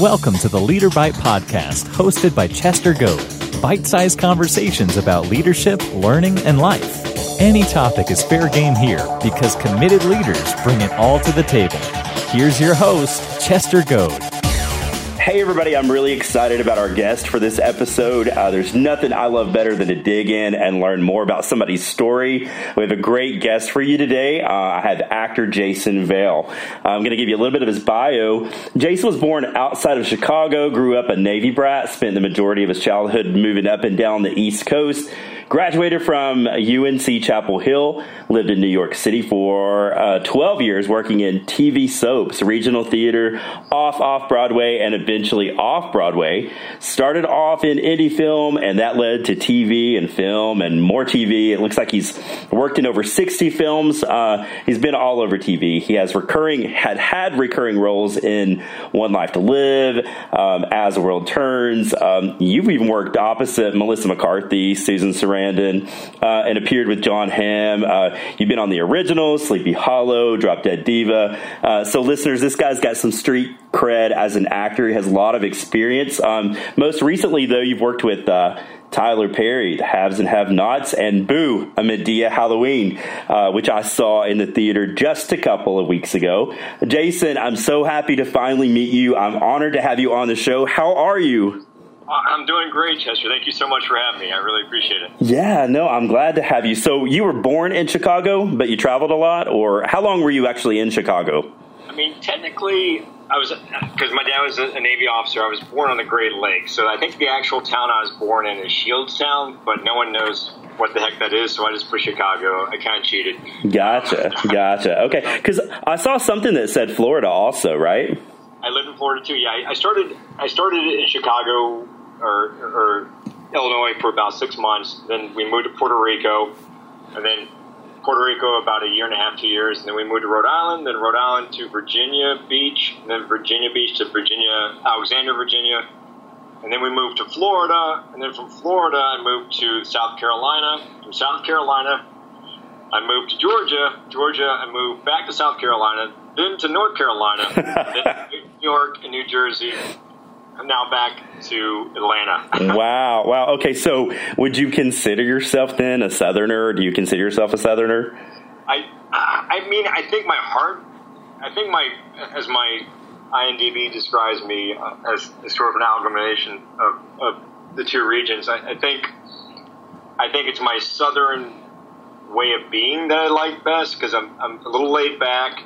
Welcome to the Leader Bite podcast, hosted by Chester Goad. Bite sized conversations about leadership, learning, and life. Any topic is fair game here because committed leaders bring it all to the table. Here's your host, Chester Goad. Hey, everybody, I'm really excited about our guest for this episode. Uh, there's nothing I love better than to dig in and learn more about somebody's story. We have a great guest for you today. Uh, I have actor Jason Vail. I'm going to give you a little bit of his bio. Jason was born outside of Chicago, grew up a Navy brat, spent the majority of his childhood moving up and down the East Coast. Graduated from UNC Chapel Hill, lived in New York City for uh, 12 years, working in TV soaps, regional theater, off off Broadway, and eventually off Broadway. Started off in indie film, and that led to TV and film and more TV. It looks like he's worked in over 60 films. Uh, he's been all over TV. He has recurring had had recurring roles in One Life to Live, um, As the World Turns. Um, you've even worked opposite Melissa McCarthy, Susan Sarandon uh, and appeared with Jon Hamm. Uh, you've been on the original, Sleepy Hollow, Drop Dead Diva. Uh, so, listeners, this guy's got some street cred as an actor. He has a lot of experience. Um, most recently, though, you've worked with. Uh, Tyler Perry, The Haves and Have Nots, and Boo, a Madea Halloween, uh, which I saw in the theater just a couple of weeks ago. Jason, I'm so happy to finally meet you. I'm honored to have you on the show. How are you? I'm doing great, Chester. Thank you so much for having me. I really appreciate it. Yeah, no, I'm glad to have you. So you were born in Chicago, but you traveled a lot, or how long were you actually in Chicago? I mean, technically, I was because my dad was a Navy officer. I was born on the Great Lakes, so I think the actual town I was born in is Shieldstown, but no one knows what the heck that is, so I just put Chicago. I kind of cheated. Gotcha, gotcha. Okay, because I saw something that said Florida also, right? I live in Florida too. Yeah, I started. I started in Chicago or, or Illinois for about six months. Then we moved to Puerto Rico, and then Puerto Rico about a year and a half, two years, and then we moved to Rhode Island, then Rhode Island to Virginia Beach, and then Virginia Beach to Virginia, Alexandria, Virginia, and then we moved to Florida, and then from Florida I moved to South Carolina. From South Carolina, I moved to Georgia. Georgia, I moved back to South Carolina, then to North Carolina, then to New York and New Jersey, I'm now back to Atlanta. wow, wow. Okay, so would you consider yourself then a Southerner? do you consider yourself a Southerner? I, I mean, I think my heart, I think my, as my IMDb describes me uh, as, as, sort of an amalgamation of, of the two regions. I, I think, I think it's my Southern way of being that I like best because I'm, I'm a little laid back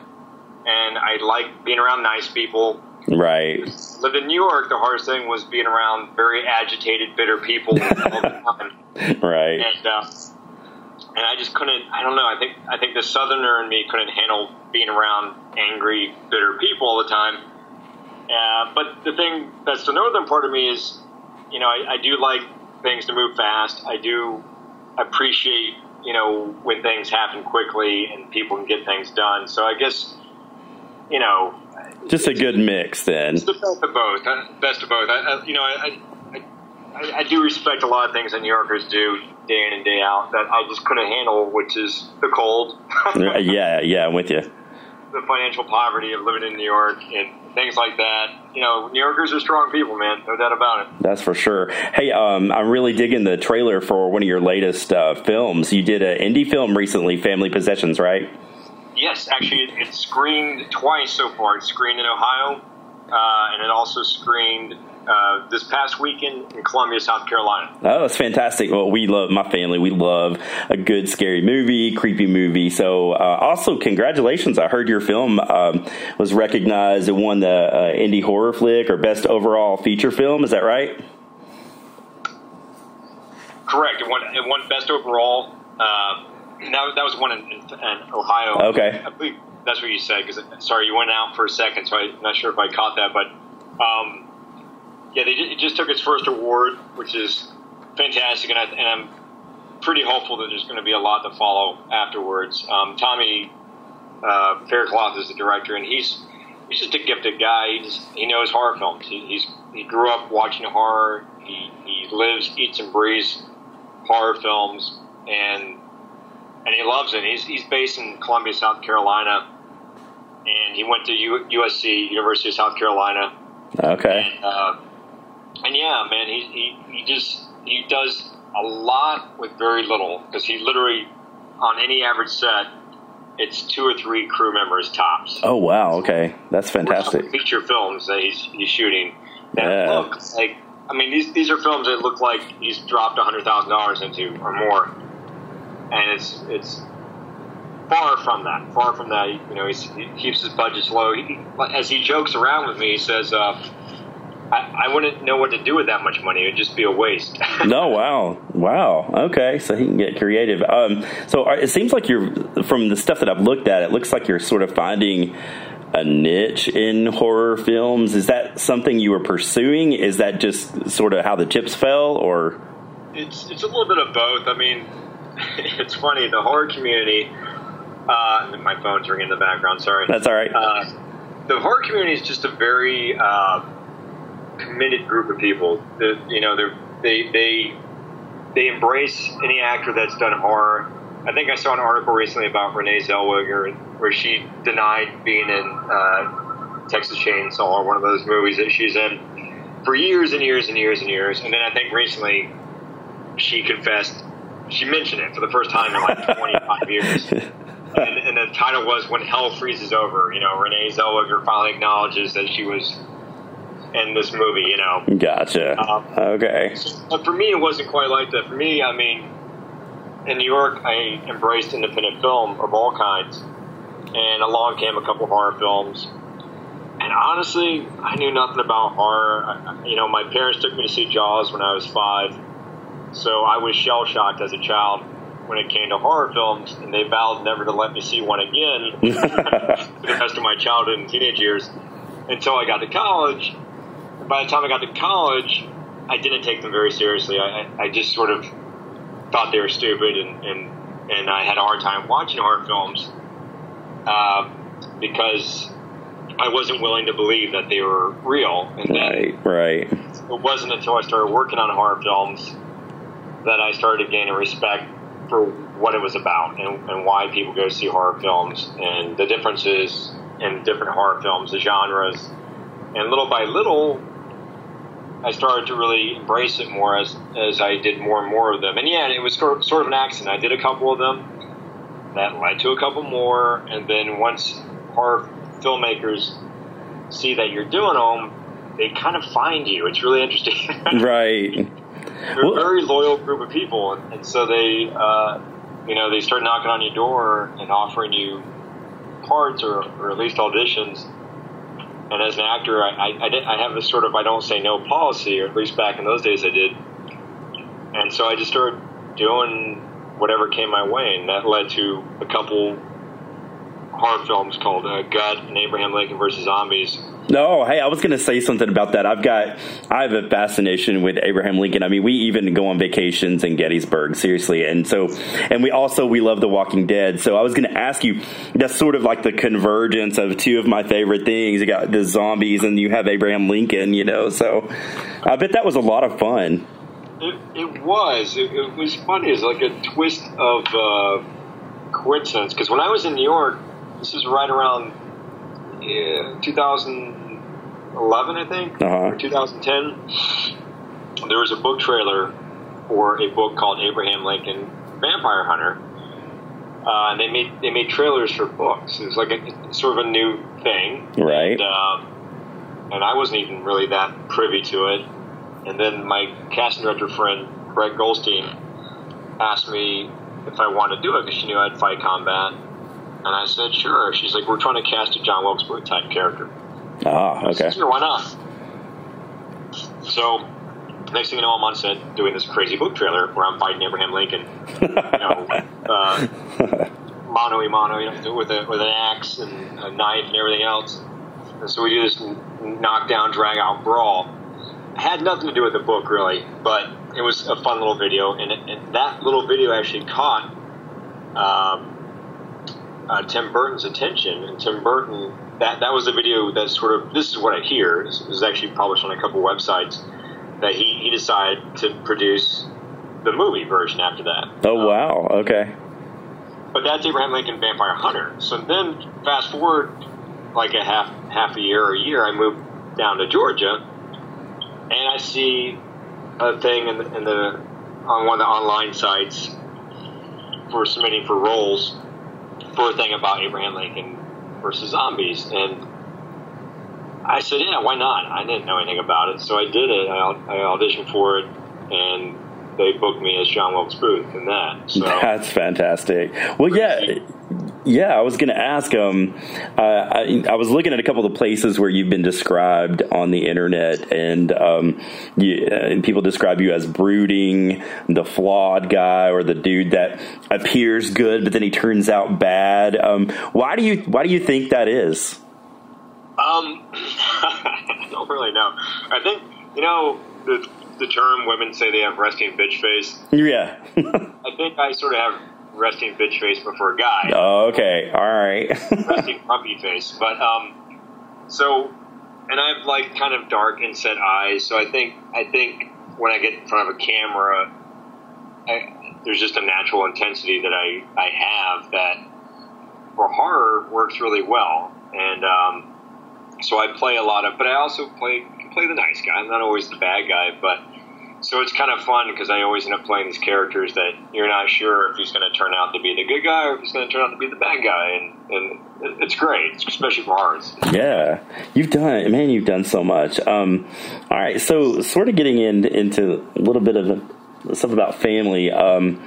and I like being around nice people Right. Lived in New York, the hardest thing was being around very agitated, bitter people all the time. Right. And uh, and I just couldn't. I don't know. I think I think the Southerner in me couldn't handle being around angry, bitter people all the time. Uh, but the thing that's the northern part of me is, you know, I, I do like things to move fast. I do appreciate, you know, when things happen quickly and people can get things done. So I guess, you know, just a good mix, then. It's the best of both. Best of both. I, I, you know, I, I, I, do respect a lot of things that New Yorkers do day in and day out that I just couldn't handle, which is the cold. yeah, yeah, I'm with you. The financial poverty of living in New York and things like that. You know, New Yorkers are strong people, man. No doubt about it. That's for sure. Hey, um, I'm really digging the trailer for one of your latest uh, films. You did an indie film recently, Family Possessions, right? Yes, actually, it, it screened twice so far. It screened in Ohio, uh, and it also screened uh, this past weekend in Columbia, South Carolina. Oh, that's fantastic. Well, we love my family. We love a good scary movie, creepy movie. So, uh, also, congratulations! I heard your film um, was recognized and won the uh, indie horror flick or best overall feature film. Is that right? Correct. It won. It won best overall. Uh, that, that was one in, in, in Ohio. Okay. I believe that's what you said. Because sorry, you went out for a second, so I'm not sure if I caught that. But um, yeah, they it just took its first award, which is fantastic, and, I, and I'm pretty hopeful that there's going to be a lot to follow afterwards. Um, Tommy uh, Faircloth is the director, and he's he's just a gifted guy. He just he knows horror films. He, he's he grew up watching horror. He he lives, eats, and breathes horror films, and and he loves it. He's, he's based in Columbia, South Carolina, and he went to U, USC, University of South Carolina, Okay. And, uh, and yeah, man, he, he he just he does a lot with very little because he literally on any average set it's two or three crew members tops. Oh wow, okay, that's fantastic. Feature films that he's he's shooting that Yeah. look like. I mean, these these are films that look like he's dropped a hundred thousand dollars into or more, and it's it's far from that. Far from that. You know, he's, he keeps his budgets low. He, as he jokes around with me, he says, uh, I, "I wouldn't know what to do with that much money. It'd just be a waste." No, wow, wow. Okay, so he can get creative. Um, so it seems like you're from the stuff that I've looked at. It looks like you're sort of finding a niche in horror films. Is that something you were pursuing? Is that just sort of how the chips fell, or It's it's a little bit of both. I mean, it's funny the horror community. Uh, my phone's ringing in the background. Sorry. that's all right? Uh, the horror community is just a very uh, committed group of people. You know, they they they embrace any actor that's done horror. I think I saw an article recently about Renee Zellweger where she denied being in uh, Texas Chainsaw or one of those movies that she's in for years and years and years and years. And then I think recently she confessed, she mentioned it for the first time in like 25 years. And, and the title was "When Hell Freezes Over." You know, Renee Zellweger finally acknowledges that she was in this movie. You know, gotcha. uh, okay. but for me, it wasn't quite like that. For me, I mean, in New York, I embraced independent film of all kinds, and along came a couple of horror films. And honestly, I knew nothing about horror. I- You know, my parents took me to see Jaws when I was five, so I was shell shocked as a child when it came to horror films, and they vowed never to let me see one again for the rest of my childhood and teenage years until I got to college. And by the time I got to college, I didn't take them very seriously. I, I just sort of thought they were stupid, and, and, and I had a hard time watching horror films uh, because I wasn't willing to believe that they were real. And Right, right. it wasn't until I started working on horror films that I started gaining respect for what it was about and, and why people go see horror films and the differences in different horror films, the genres. And little by little, I started to really embrace it more as, as I did more and more of them. And yeah, it was sort sort of an accident. I did a couple of them. That led to a couple more. And then once horror filmmakers see that you're doing them, they kind of find you. It's really interesting. Right. They're Well- a very loyal group of people, and, and so they, uh, you know, they start knocking on your door and offering you parts or, or at least auditions. And as an actor, I, I, I, did, I have this sort of I don't say no policy, or at least back in those days I did. And so I just started doing whatever came my way, and that led to a couple horror films called uh, Gut and Abraham Lincoln versus Zombies. No, hey, I was going to say something about that. I've got, I have a fascination with Abraham Lincoln. I mean, we even go on vacations in Gettysburg, seriously, and so, and we also we love The Walking Dead. So I was going to ask you, that's sort of like the convergence of two of my favorite things. You got the zombies, and you have Abraham Lincoln. You know, so I bet that was a lot of fun. It, it was. It, it was funny. It's like a twist of uh, coincidence. Because when I was in New York, this is right around yeah, 2011, I think, Uh-huh. or 2010. There was a book trailer for a book called Abraham Lincoln Vampire Hunter. Uh, and they made they made trailers for books. It was like a sort of a new thing, Right. and, um, and I wasn't even really that privy to it. And then my casting director friend, Greg Goldstein, asked me if I wanted to do it because she knew I'd fight combat. And I said, sure. She's like, we're trying to cast a John Wilkes Booth type character. Ah, okay. said, sure, why not? So, next thing you know, I'm on set doing this crazy book trailer where I'm fighting Abraham Lincoln. You know, uh, mano a mano, you know, with, a, with an axe and a knife and everything else. And so we do this knockdown, drag out brawl. It had nothing to do with the book, really, but it was a fun little video. And, it, and that little video actually caught um, uh, Tim Burton's attention. And Tim Burton, that, that was the video that sort of, this is what I hear, this was actually published on a couple websites, that he, he decided to produce the movie version after that. Oh wow. Okay. But that's Abraham Lincoln Vampire Hunter. So then, fast forward like a half half a year or a year, I moved down to Georgia, and I see a thing in the, in the on one of the online sites for submitting for roles for a thing about Abraham Lincoln versus zombies, and I said, "Yeah, why not?" I didn't know anything about it, so I did it. I, I auditioned for it, and they booked me as John Wilkes Booth in that. So. That's fantastic. Well, yeah. Yeah, I was going to ask. Um, uh, I, I, was looking at a couple of the places where you've been described on the internet, and um, you, uh, and people describe you as brooding, the flawed guy, or the dude that appears good but then he turns out bad. Um, why do you Why do you think that is? Um, I don't really know. I think you know the the term women say they have resting bitch face. Yeah. I think I sort of have resting bitch face before a guy. Oh, okay. All right. resting grumpy face. But um, so, and I have like kind of dark inset eyes. So I think I think when I get in front of a camera, I, there's just a natural intensity that I I have that for horror works really well. And um, so I play a lot of, but I also play play the nice guy. I'm not always the bad guy, but so it's kind of fun because I always end up playing these characters that you're not sure if he's going to turn out to be the good guy or if he's going to turn out to be the bad guy, and and it's great, especially for ours. Yeah, you've done, man, you've done so much. Um, all right, so sort of getting in, into a little bit of stuff about family. Um,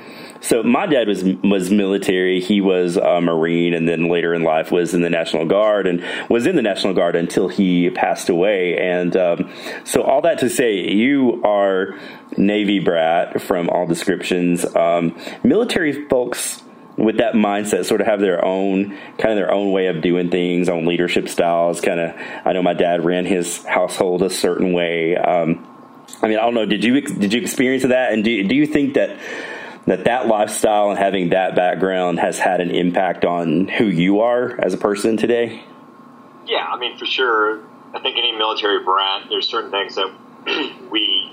so my dad was was military. He was a Marine, and then later in life was in the National Guard, and was in the National Guard until he passed away. And um, so all that to say, you are Navy brat from all descriptions. Um, military folks with that mindset sort of have their own kind of their own way of doing things, own leadership styles. Kind of, I know my dad ran his household a certain way. Um, I mean, I don't know. Did you did you experience that? And do do you think that that that lifestyle and having that background has had an impact on who you are as a person today? Yeah, I mean, for sure. I think any military brat, there's certain things that we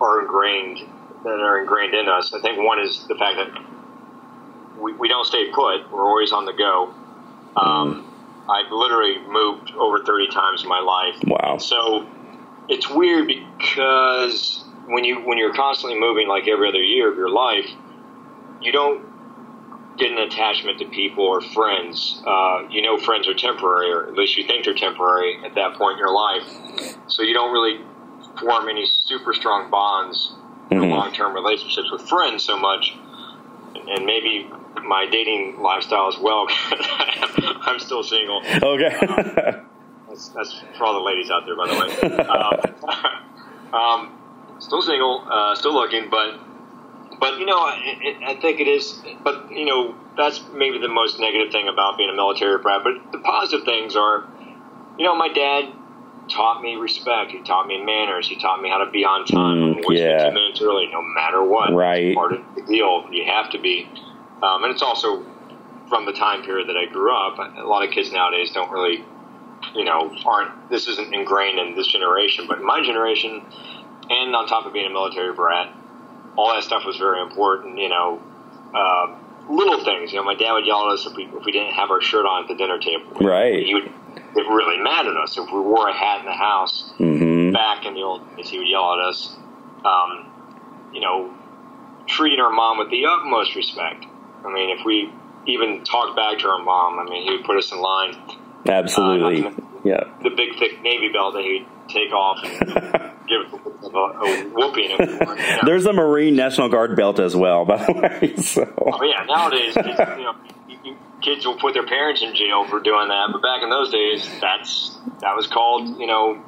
are ingrained that are ingrained in us. I think one is the fact that we, we don't stay put. We're always on the go. Um, I've literally moved over 30 times in my life. Wow. So it's weird because when you when you're constantly moving like every other year of your life, you don't get an attachment to people or friends. Uh, you know, friends are temporary, or at least you think they're temporary at that point in your life. So you don't really form any super strong bonds mm-hmm. long term relationships with friends so much. And maybe my dating lifestyle as well. I'm still single. Okay. um, that's, that's, for all the ladies out there, by the way. Um, um, still single, uh, still looking, but but you know, I, I think it is. But you know, that's maybe the most negative thing about being a military brat. But the positive things are, you know, my dad taught me respect. He taught me manners. He taught me how to be on time. Mm, yeah. fifteen minutes early, no matter what. Right. It's part of the deal. You have to be, um, and it's also from the time period that I grew up. A lot of kids nowadays don't really, you know, aren't. This isn't ingrained in this generation, but in my generation and on top of being a military brat, all that stuff was very important. You know, uh, little things. You know, my dad would yell at us if we if we didn't have our shirt on at the dinner table. Right. He would get really mad at us if we wore a hat in the house. Mm-hmm. Back in the old days, he would yell at us. Um, you know, treating our mom with the utmost respect. I mean, if we even talked back to our mom, I mean, he would put us in line. Absolutely. Uh, yeah. The big thick navy belt that he'd take off and give a, a whooping. You know. There's a Marine National Guard belt as well, by the way. So. Oh yeah, nowadays kids, you know, kids will put their parents in jail for doing that, but back in those days, that's that was called you know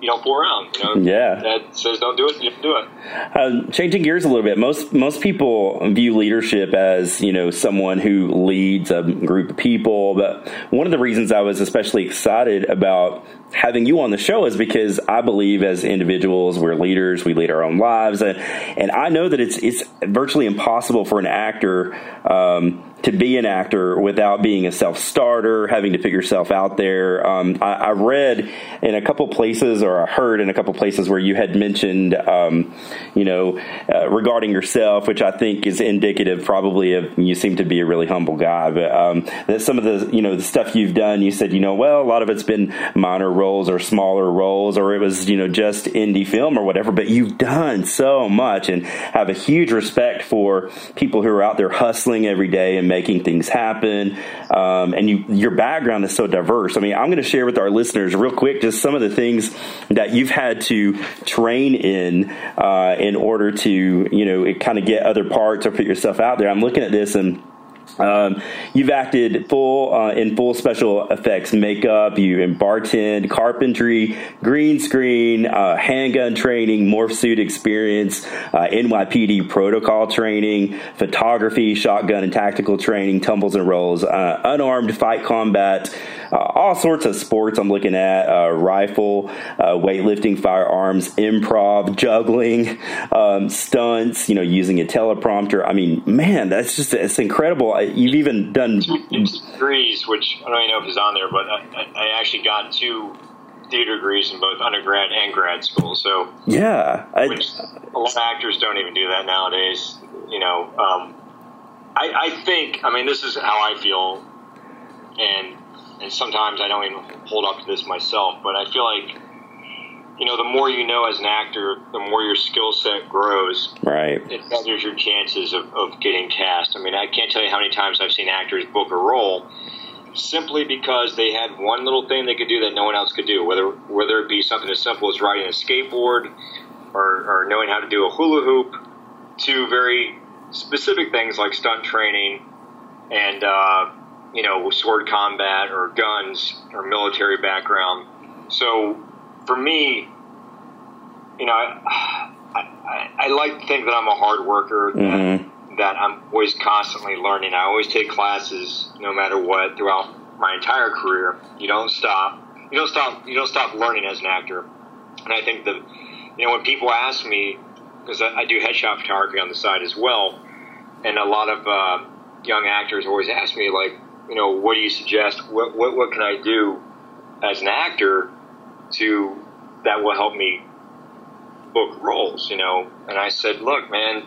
you don't fool around. You know, yeah. That says don't do it. You do it. Uh, changing gears a little bit. Most most people view leadership as you know someone who leads a group of people. But one of the reasons I was especially excited about having you on the show is because I believe as individuals we're leaders. We lead our own lives, and and I know that it's it's virtually impossible for an actor. Um, to be an actor without being a self starter, having to put yourself out there. Um, I, I, read in a couple places, or I heard in a couple places where you had mentioned, um, you know, uh, regarding yourself, which I think is indicative probably of you seem to be a really humble guy, but um, that some of the, you know, the stuff you've done, you said, you know, well, a lot of it's been minor roles or smaller roles, or it was, you know, just indie film or whatever, but you've done so much and have a huge respect for people who are out there hustling every day and making things happen. Um, and you, your background is so diverse. I mean, I'm going to share with our listeners real quick just some of the things that you've had to train in uh, in order to, you know, kind of get other parts or put yourself out there. I'm looking at this and um, you've acted full uh, in full special effects makeup. You in bartend, carpentry, green screen, uh, handgun training, morph suit experience, uh, NYPD protocol training, photography, shotgun and tactical training, tumbles and rolls, uh, unarmed fight combat, uh, all sorts of sports. I'm looking at uh, rifle, weightlifting, firearms, improv, juggling, um, stunts. You know, using a teleprompter. I mean, man, that's just it's incredible you've even done degrees, which I don't even know if it's on there, but I, I actually got two theater degrees in both undergrad and grad school. So yeah, I, which a lot of actors don't even do that nowadays. You know, um, I, I think. I mean, this is how I feel, and and sometimes I don't even hold up to this myself, but I feel like you know, the more you know as an actor, the more your skill set grows. Right. It betters your chances of, of getting cast. I mean, I can't tell you how many times I've seen actors book a role simply because they had one little thing they could do that no one else could do, whether whether it be something as simple as riding a skateboard or, or knowing how to do a hula hoop to very specific things like stunt training and, uh, you know, sword combat or guns or military background. So for me, you know, I, I, I, like to think that I'm a hard worker, mm-hmm. that, that I'm always constantly learning. I always take classes no matter what throughout my entire career. You don't stop. You don't stop. You don't stop learning as an actor. And I think that, you know, when people ask me, because I, I do headshot photography on the side as well, and a lot of uh, young actors always ask me, like, you know, what do you suggest? What, what, what can I do as an actor to that will help me book roles, you know. And I said, look, man,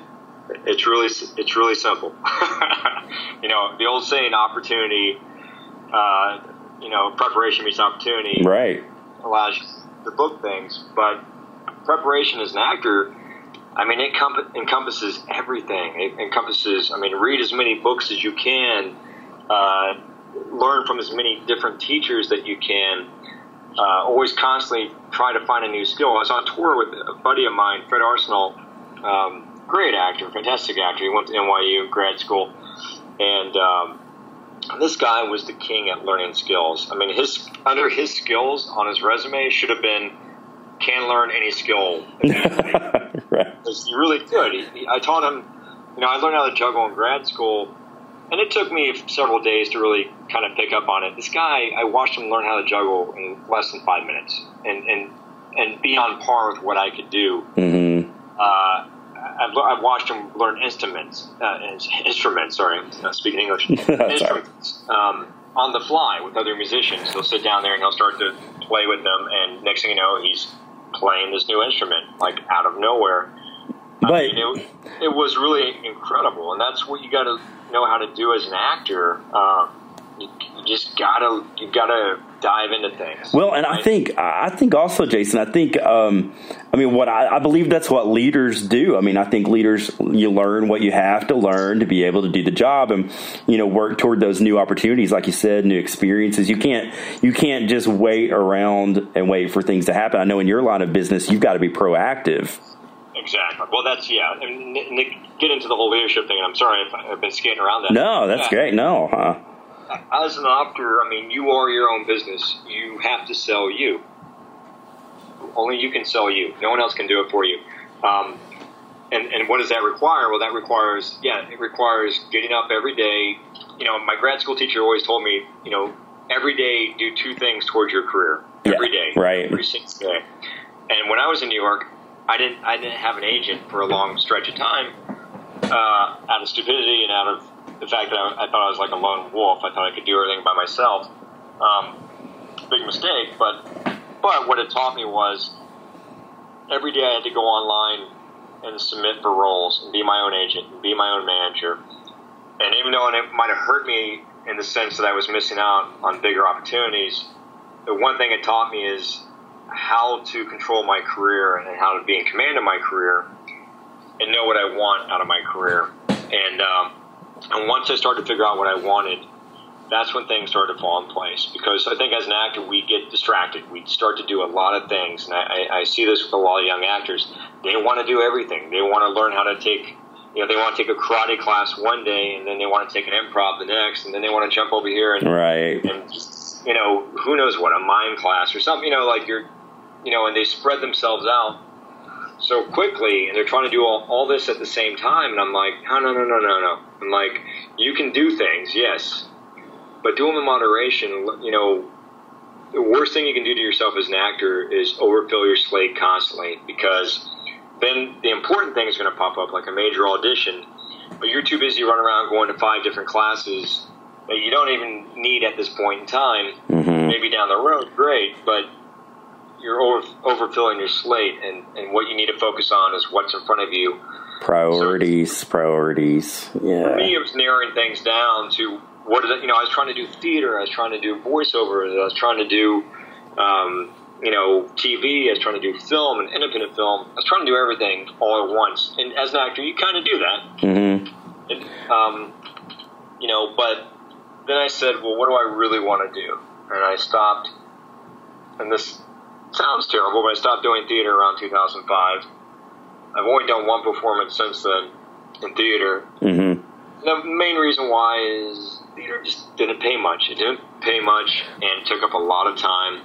it's really it's really simple. you know, the old saying, opportunity, uh, you know, preparation meets opportunity, right? Allows you to book things, but preparation as an actor. I mean, it encompasses everything. It encompasses, I mean, read as many books as you can, uh, learn from as many different teachers that you can, uh, always constantly try to find a new skill. I was on tour with a buddy of mine, Fred Arsenault, um, great actor, fantastic actor. He went to NYU grad school, and um, this guy was the king at learning skills. I mean, his under his skills on his resume should have been can learn any skill. right. He really could. He, he, I taught him. You know, I learned how to juggle in grad school and it took me several days to really kind of pick up on it. This guy, I watched him learn how to juggle in less than five minutes, and and and be on par with what I could do. Mm-hmm. Uh, I've, I've, watched him learn instruments, uh, instruments. Sorry, not speaking English. instruments um, on the fly with other musicians. He'll sit down there and he'll start to play with them, and next thing you know, he's playing this new instrument like out of nowhere. But I mean, it, it was really incredible, and that's what you got to know how to do as an actor. Um, you, you, just gotta you gotta dive into things. Well, and right? I think I think also, Jason. I think um, I mean what I, I, believe that's what leaders do. I mean, I think leaders you learn what you have to learn to be able to do the job, and you know work toward those new opportunities, like you said, new experiences. You can't you can't just wait around and wait for things to happen. I know in your line of business, you've got to be proactive. Exactly. Well, that's yeah. And Nick, get into the whole leadership thing. And I'm sorry if I've been skating around that. No, that's yeah. great. No, huh? As an actor, I mean, you are your own business. You have to sell you. Only you can sell you. No one else can do it for you. Um, and, and what does that require? Well, that requires, yeah, it requires getting up every day. You know, my grad school teacher always told me, you know, every day do two things towards your career. Every yeah, day, right? Every single day. And when I was in New York, I didn't I didn't have an agent for a long stretch of time uh, out of stupidity and out of the fact that I, I, thought I was like a lone wolf. I thought I could do everything by myself. Um, big mistake, but but what it taught me was every day I had to go online and submit for roles and be my own agent and be my own manager. And even though it might have hurt me in the sense that I was missing out on bigger opportunities, the one thing it taught me is how to control my career and how to be in command of my career and know what I want out of my career. And um, and once I started to figure out what I wanted, that's when things started to fall in place. Because I think as an actor, we get distracted. We start to do a lot of things, and I, I see this with a lot of young actors. They want to do everything. They want to learn how to take you know, they want to take a karate class one day, and then they want to take an improv the next, and then they want to jump over here and right. and you know, who knows what a mime class or something. You know, like you're, you know, and they spread themselves out so quickly, and they're trying to do all, all this at the same time. And I'm like, no, no, no, no, no, no. I'm like, you can do things, yes, but do them in moderation. You know, the worst thing you can do to yourself as an actor is overfill your slate constantly because then the important thing is going to pop up like a major audition, but you're too busy running around going to five different classes that you don't even need at this point in time. Mm-hmm. Maybe down the road, great, but you're over, overfilling your slate, and, and what you need to focus on is what's in front of you. Priorities, so, priorities. Yeah. For me, it was narrowing things down to what is it? You know, I was trying to do theater, I was trying to do voiceover, I was trying to do, um, you know, TV, I was trying to do film and independent film. I was trying to do everything all at once. And as an actor, you kind of do that. Mm-hmm. And, um, you know, but then I said, well, what do I really want to do? And I stopped, and this sounds terrible, but I stopped doing theater around 2005. I've only done one performance since then in theater. Mm-hmm. The main reason why is theater just didn't pay much. It didn't pay much and took up a lot of time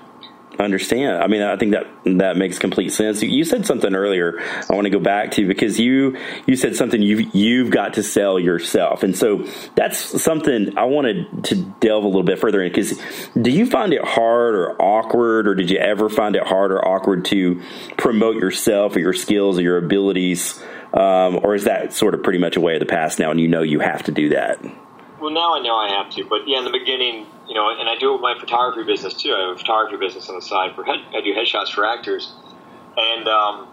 understand. I mean, I think that that makes complete sense. You said something earlier. I want to go back to because you you said something you've you've got to sell yourself, and so that's something I wanted to delve a little bit further in. Because do you find it hard or awkward, or did you ever find it hard or awkward to promote yourself or your skills or your abilities, um, or is that sort of pretty much a way of the past now, and you know you have to do that? Well, now I know I have to, but yeah, in the beginning, you know, and I do it with my photography business too. I have a photography business on the side for head, I do headshots for actors, and um,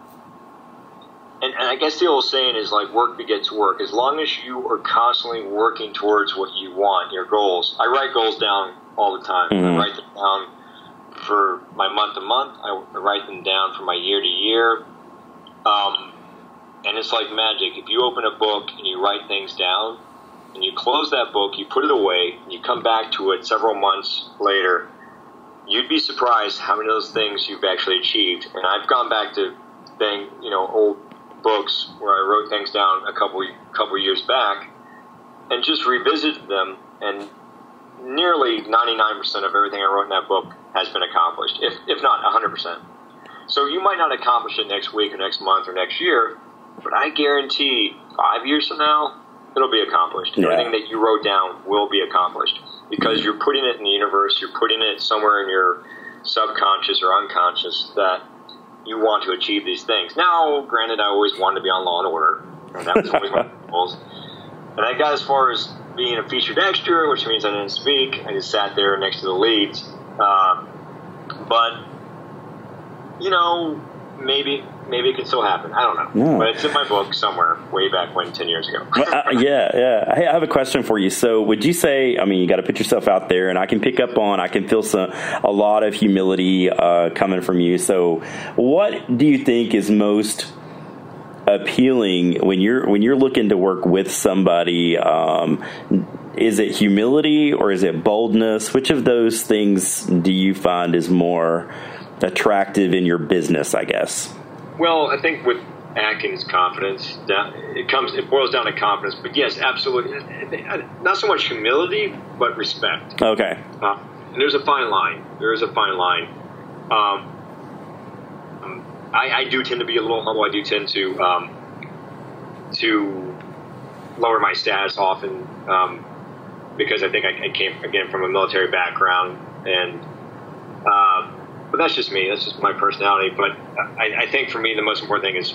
and, and I guess the old saying is like work begets work. As long as you are constantly working towards what you want, your goals. I write goals down all the time. Mm-hmm. I write them down for my month to month. I write them down for my year to year. Um, and it's like magic. If you open a book and you write things down, and you close that book, you put it away, and you come back to it several months later, you'd be surprised how many of those things you've actually achieved. And I've gone back to thing, you know, old books where I wrote things down a couple couple years back, and just revisited them, and nearly 99% of everything I wrote in that book has been accomplished, if if not 100%. So you might not accomplish it next week or next month or next year, but I guarantee five years from now, it'll be accomplished. Yeah. Everything that you wrote down will be accomplished because you're putting it in the universe, you're putting it somewhere in your subconscious or unconscious that you want to achieve these things. Now, granted, I always wanted to be on Law and Order, and that was always my goals. And I got as far as being a featured extra, which means I didn't speak. I just sat there next to the leads. Uh, but you know, maybe maybe it can still happen. I don't know, Yeah. but it's in my book somewhere, way back when, ten years ago. Well, uh, yeah, yeah. Hey, I have a question for you. So, would you say? I mean, you got to put yourself out there, and I can pick up on. I can feel some a lot of humility uh, coming from you. So, what do you think is most appealing when you're when you're looking to work with somebody? Um, is it humility or is it boldness? Which of those things do you find is more attractive in your business? I guess. Well, I think with Atkins confidence. That it comes, it boils down to confidence. But yes, absolutely, not so much humility, but respect. Okay. Uh, and there's a fine line. There is a fine line. Um, um, I, I do tend to be a little humble. I do tend to um, to lower my status often um, because I think I, I came again from a military background, and uh, but that's just me. That's just my personality. But I, I think for me, the most important thing is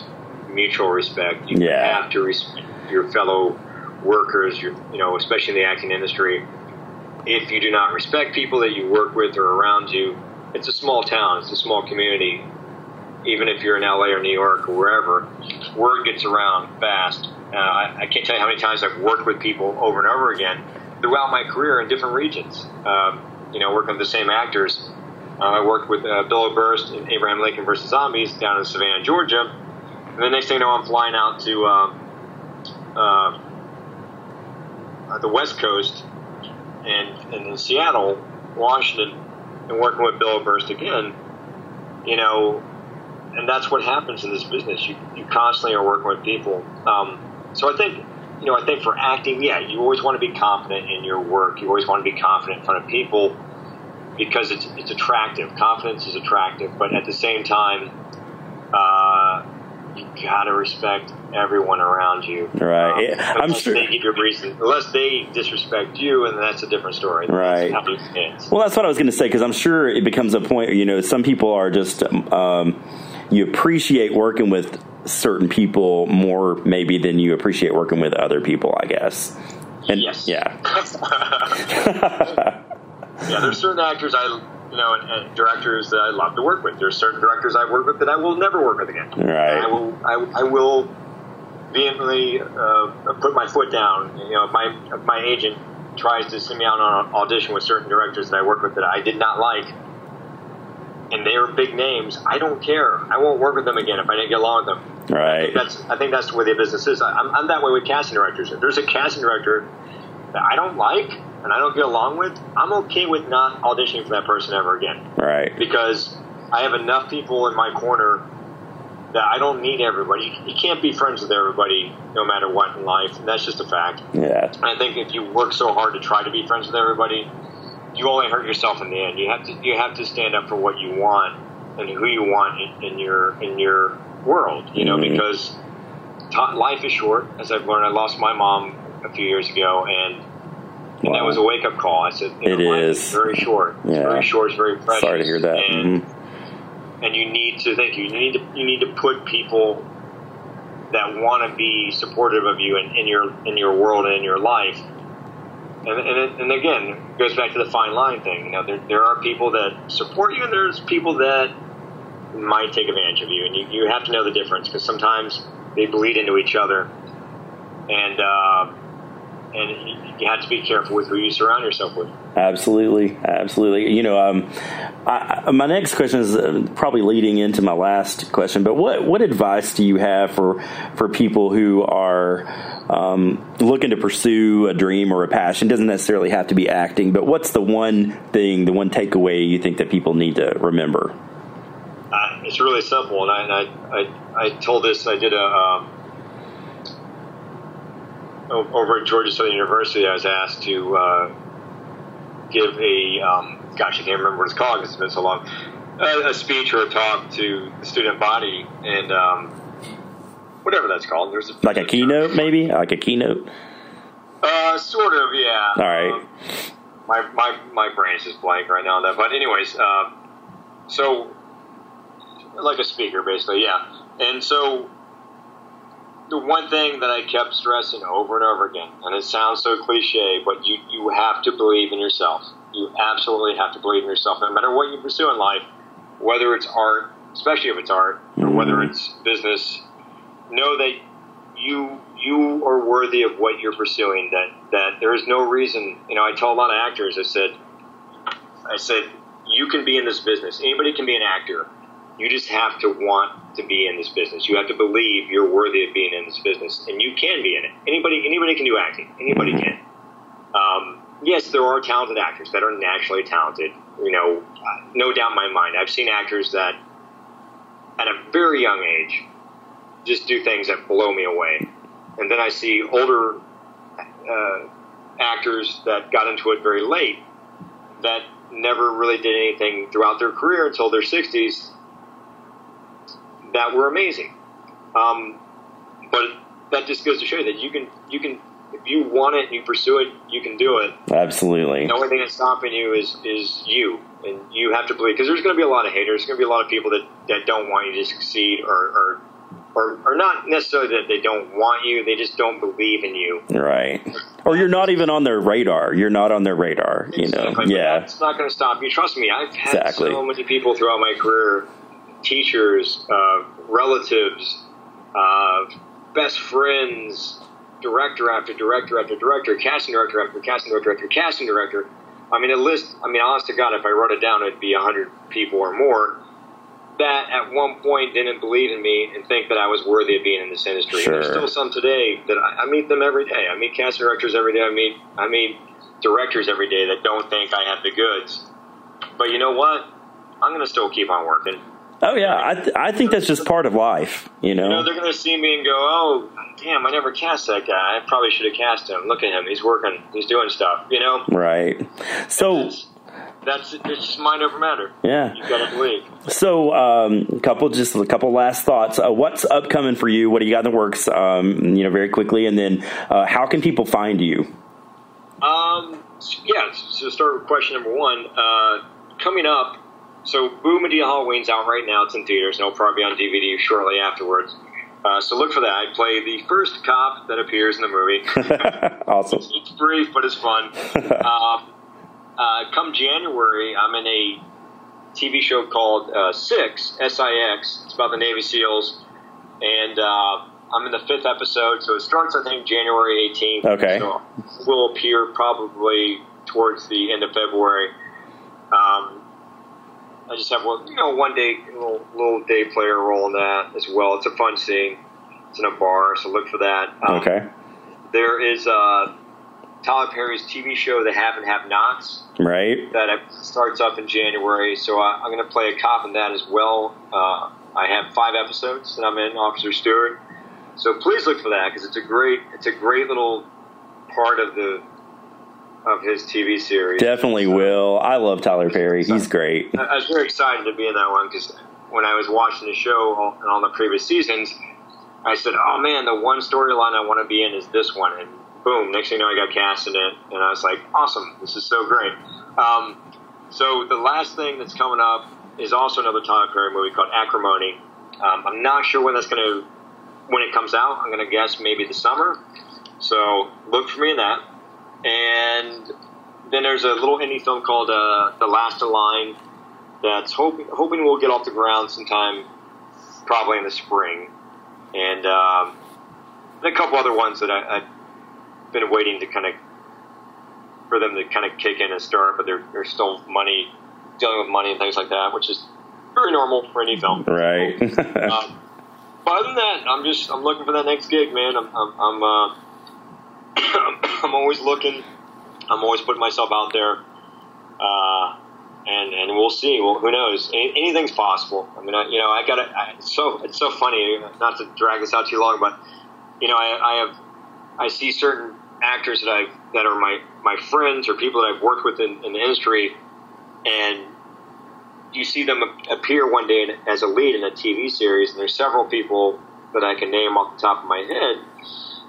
mutual respect. You Yeah. have to respect your fellow workers, you you know, especially in the acting industry, if you do not respect people that you work with or around you, it's a small town, it's a small community. Even if you're in LA or New York or wherever, word gets around fast. Uh, I, I, can't tell you how many times I've worked with people over and over again throughout my career in different regions. Um, you know, working with the same actors. Uh, I worked with uh, Bill Oberst in Abraham Lincoln versus Zombies down in Savannah, Georgia. And the next thing you know, I'm flying out to um, uh, the West Coast and, and in Seattle, Washington, and working with Bill Oberst again, you know, and that's what happens in this business. You, you constantly are working with people. Um, so I think, you know, I think for acting, yeah, you always want to be confident in your work. You always want to be confident in front of people because it's, it's attractive. Confidence is attractive, but at the same time, uh, you gotta respect everyone around you. Right. Um, I'm sure they give you a reason. Unless they disrespect you, and that's a different story. Right. well, that's what I was going to say because I'm sure it becomes a point. You know, some people are just um, you appreciate working with certain people more maybe than you appreciate working with other people. I guess. And yes. Yeah. yeah. There's certain actors I you know, and, and, directors that I love to work with. There's certain directors I've worked with that I will never work with again. Right. I will. I, I will vehemently uh, put my foot down. You know, if my if my agent tries to send me out on an audition with certain directors that I work with that I did not like, and they are big names, I don't care. I won't work with them again if I didn't get along with them. Right. I think that's I think that's the way the business is. I'm, I'm that way with casting directors. If there's a casting director that I don't like and I don't get along with, I'm okay with not auditioning for that person ever again. Right. Because I have enough people in my corner that I don't need everybody. You can't be friends with everybody no matter what in life. And that's just a fact. Yeah. And I think if you work so hard to try to be friends with everybody, you only hurt yourself in the end. You have to you have to stand up for what you want and who you want in, in your in your world. You know, mm-hmm. because t- life is short. As I've learned, I lost my mom a few years ago, and and wow. that was a wake up call. I said, you know, "It is very short. It's yeah. very short. It's very precious." Sorry to hear that. And, mm-hmm. and you need to think. You need to you need to put people that want to be supportive of you in, in your in your world and in your life. And, and, and again, it goes back to the fine line thing. You know, there, there are people that support you, and there's people that might take advantage of you, and you, you have to know the difference because sometimes they bleed into each other. And uh, and you have to be careful with who you surround yourself with. Absolutely, absolutely. You know, um, I, my next question is uh, probably leading into my last question. But what what advice do you have for for people who are um, looking to pursue a dream or a passion? Doesn't necessarily have to be acting, but what's the one thing, the one takeaway you think that people need to remember? Uh, it's really simple, and I, I, I, I told this. I did a. Um, over at Georgia Southern University, I was asked to uh, give a um, gosh, I can't remember what it's called because it's been so long. A, a, speech or a talk to the student body and um, whatever that's called. There's a, like a keynote, maybe like a keynote. Uh, sort of, yeah. All right. Um, my my my brain is just blank right now on that. But anyways, uh, so like a speaker, basically, yeah. And so the one thing that I kept stressing over and over again, and it sounds so cliche, but you, you have to believe in yourself. You absolutely have to believe in yourself, no matter what you pursue in life, whether it's art, especially if it's art, or whether mm-hmm. it's business. Know that you you are worthy of what you're pursuing. That that there is no reason. You know, I tell a lot of actors. I said, I said, you can be in this business. Anybody can be an actor you just have to want to be in this business. You have to believe you're worthy of being in this business, and you can be in it. Anybody, anybody can do acting. Anybody mm-hmm. can. Um, yes, there are talented actors that are naturally talented. You know, no doubt in my mind. I've seen actors that, at a very young age, just do things that blow me away, and then I see older uh, actors that got into it very late that never really did anything throughout their career until their 60s that were amazing. Um, but that just goes to show you that you can you can if you want it and you pursue it, you can do it. Absolutely. The only thing that's stopping you is is you, and you have to believe because there's going to be a lot of haters. There's going to be a lot of people that, that don't want you to succeed or, or or, or not necessarily that they don't want you, they just don't believe in you. Right. Or you're not even on their radar. You're not on their radar, you know. Exactly. But Yeah. It's not going to stop you. Trust me, I've had Exactly. so many people throughout my career teachers, uh, relatives, uh, best friends, director after director after director, casting director after casting director after casting director. I mean, a list, I mean, honest to God, if I wrote it down, it'd be 100 people or more that at one point didn't believe in me and think that I was worthy of being in this industry. Sure. There's still some today that I, I meet them every day. I meet casting directors every day. I meet I meet directors every day that don't think I have the goods. But you know what? I'm going to still keep on working. Oh yeah, I th- I think that's just part of life, you know. You know, they're going to see me and go, "Oh, damn! I never cast that guy. I probably should have cast him. Look at him. He's working. He's doing stuff." You know, right. So that's, it's just mind over matter. Yeah. you got to believe. so um, a couple just a couple last thoughts. Uh, what's upcoming for you? What do you got in the works? Um, you know, very quickly, and then uh, how can people find you? Um, yeah, so start with question number one. Uh, coming up, so Boo Madea Halloween's out right now. It's in theaters, and it'll probably be on DVD shortly afterwards. Uh, so look for that. I play the first cop that appears in the movie. awesome. it's brief, but it's fun. uh, uh, come January, I'm in a TV show called uh, Six, S-I-X. It's about the Navy SEALs. And uh, I'm in the fifth episode, so it starts, I think, January 18th. Okay. So will appear probably towards the end of February. Um, I just have one, you know, one day, little, little day player role in that as well. It's a fun scene. It's in a bar, so look for that. Um, Okay. There is uh, Tyler Perry's TV show, The Have and Have Nots, Right. that starts up in January. So I, I'm going to play a cop in that as well. Uh, I have five episodes that I'm in, Officer Stewart. So please look for that because it's a great, it's a great little part of the of his TV series. Definitely will. I love Tyler Perry. He's great. I I was very excited to be in that one because when I was watching the show on, on the previous seasons, I said, "Oh man, the one storyline I want to be in is this one." And boom, next thing you know, I got cast in it, and I was like, "Awesome, this is so great." Um, so the last thing that's coming up is also another Tyler Perry movie called Acrimony. Um, I'm not sure when that's going to when it comes out. I'm going to guess maybe the summer. So look for me in that. And then there's a little indie film called uh, The Last in Line that's hoping hoping will get off the ground sometime, probably in the spring, and um, and a couple other ones that I, I've been waiting to kind of for them to kind of kick in and start, but they're they're still money dealing with money and things like that, which is very normal for any film. Right. Um, but other than that, I'm just I'm looking for that next gig, man. I'm I'm I'm, uh, I'm always looking. I'm always putting myself out there, uh, and and we'll see. Well, who knows? Anything's possible. I mean, I, you know, I got to. So it's so funny. Not to drag this out too long, but you know, I, I have I see certain actors that I that are my my friends or people that I've worked with in, in the industry, and you see them appear one day as a lead in a TV series, and there's several people that I can name off the top of my head.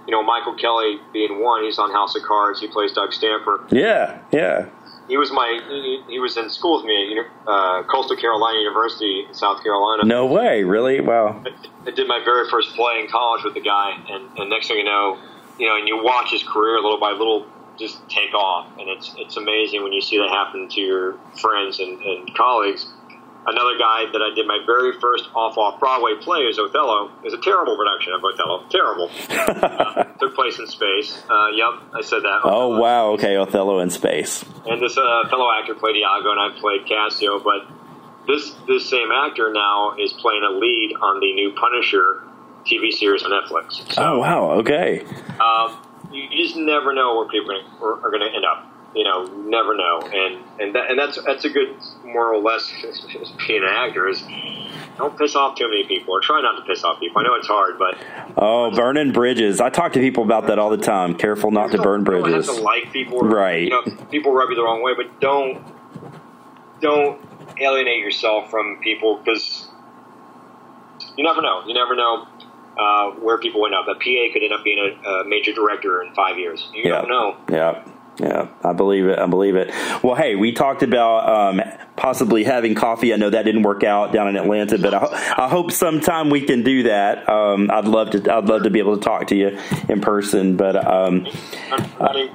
You know, Michael Kelly being one. He's on House of Cards. He plays Doug Stamper. yeah. Yeah. He was my. He, he was in school with me at uh, Coastal Carolina University in South Carolina. No way. Really? Wow. I did my very first play in college with the guy, and, and next thing you know, you know, and you watch his career little by little just take off, and it's it's amazing when you see that happen to your friends and, and colleagues. Another guy that I did my very first off off Broadway play is Othello. It was a terrible production of Othello, terrible. uh, took place in space. Uh, yep, I said that. Oh wow. Okay. Othello in space. And this uh, fellow actor played Iago, and I played Cassio. But this this same actor now is playing a lead on the new Punisher TV series on Netflix. So Oh wow. Okay. um, you, you just never know where people are going to end up. You know, never know, and and that, and that's that's a good moral lesson as being an actor is don't piss off too many people, or try not to piss off people. I know it's hard, but Oh, burning bridges. I talk to people about that all the time. Careful not to burn You don't bridges. have to like people, or, Right. You know, people rub you the wrong way, but don't don't alienate yourself from people because you never know. You never know uh, where people end up. A PA could end up being a, a major director in five years. You Yeah. don't know. Yeah. Yeah, I believe it. I believe it. Well, hey, we talked about um, possibly having coffee. I know that didn't work out down in Atlanta, but I, I hope sometime we can do that. Um, I'd love to. I'd love to be able to talk to you in person. But um, I'm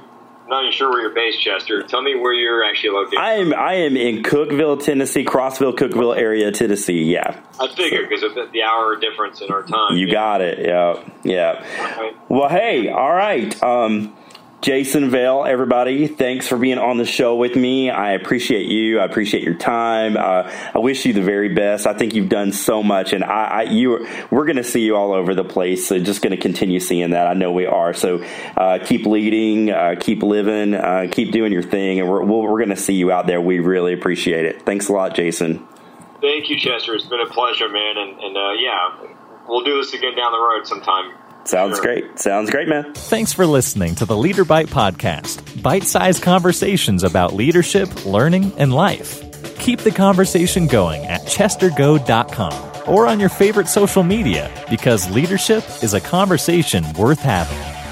not even sure where you're based, Chester. Tell me where you're actually located. I am. I am in Cookeville, Tennessee, Crossville, Cookeville area, Tennessee. Yeah. I figured because of the hour difference in our time. You yeah. got it. Yeah. Yeah. Right. Well, hey, all right. Um, Jason Vail, everybody, thanks for being on the show with me. I appreciate you. I appreciate your time. Uh, I wish you the very best. I think you've done so much, and I, I you, we're going to see you all over the place. So just going to continue seeing that. I know we are. So uh, keep leading, uh, keep living, uh, keep doing your thing, and we're we're going to see you out there. We really appreciate it. Thanks a lot, Jason. Thank you, Chester. It's been a pleasure, man. And, and uh, yeah, we'll do this again down the road sometime. Sounds Sure. great. Sounds great, man. Thanks for listening to the Leader Bite Podcast, bite sized conversations about leadership, learning, and life. Keep the conversation going at chestergoad.com or on your favorite social media because leadership is a conversation worth having.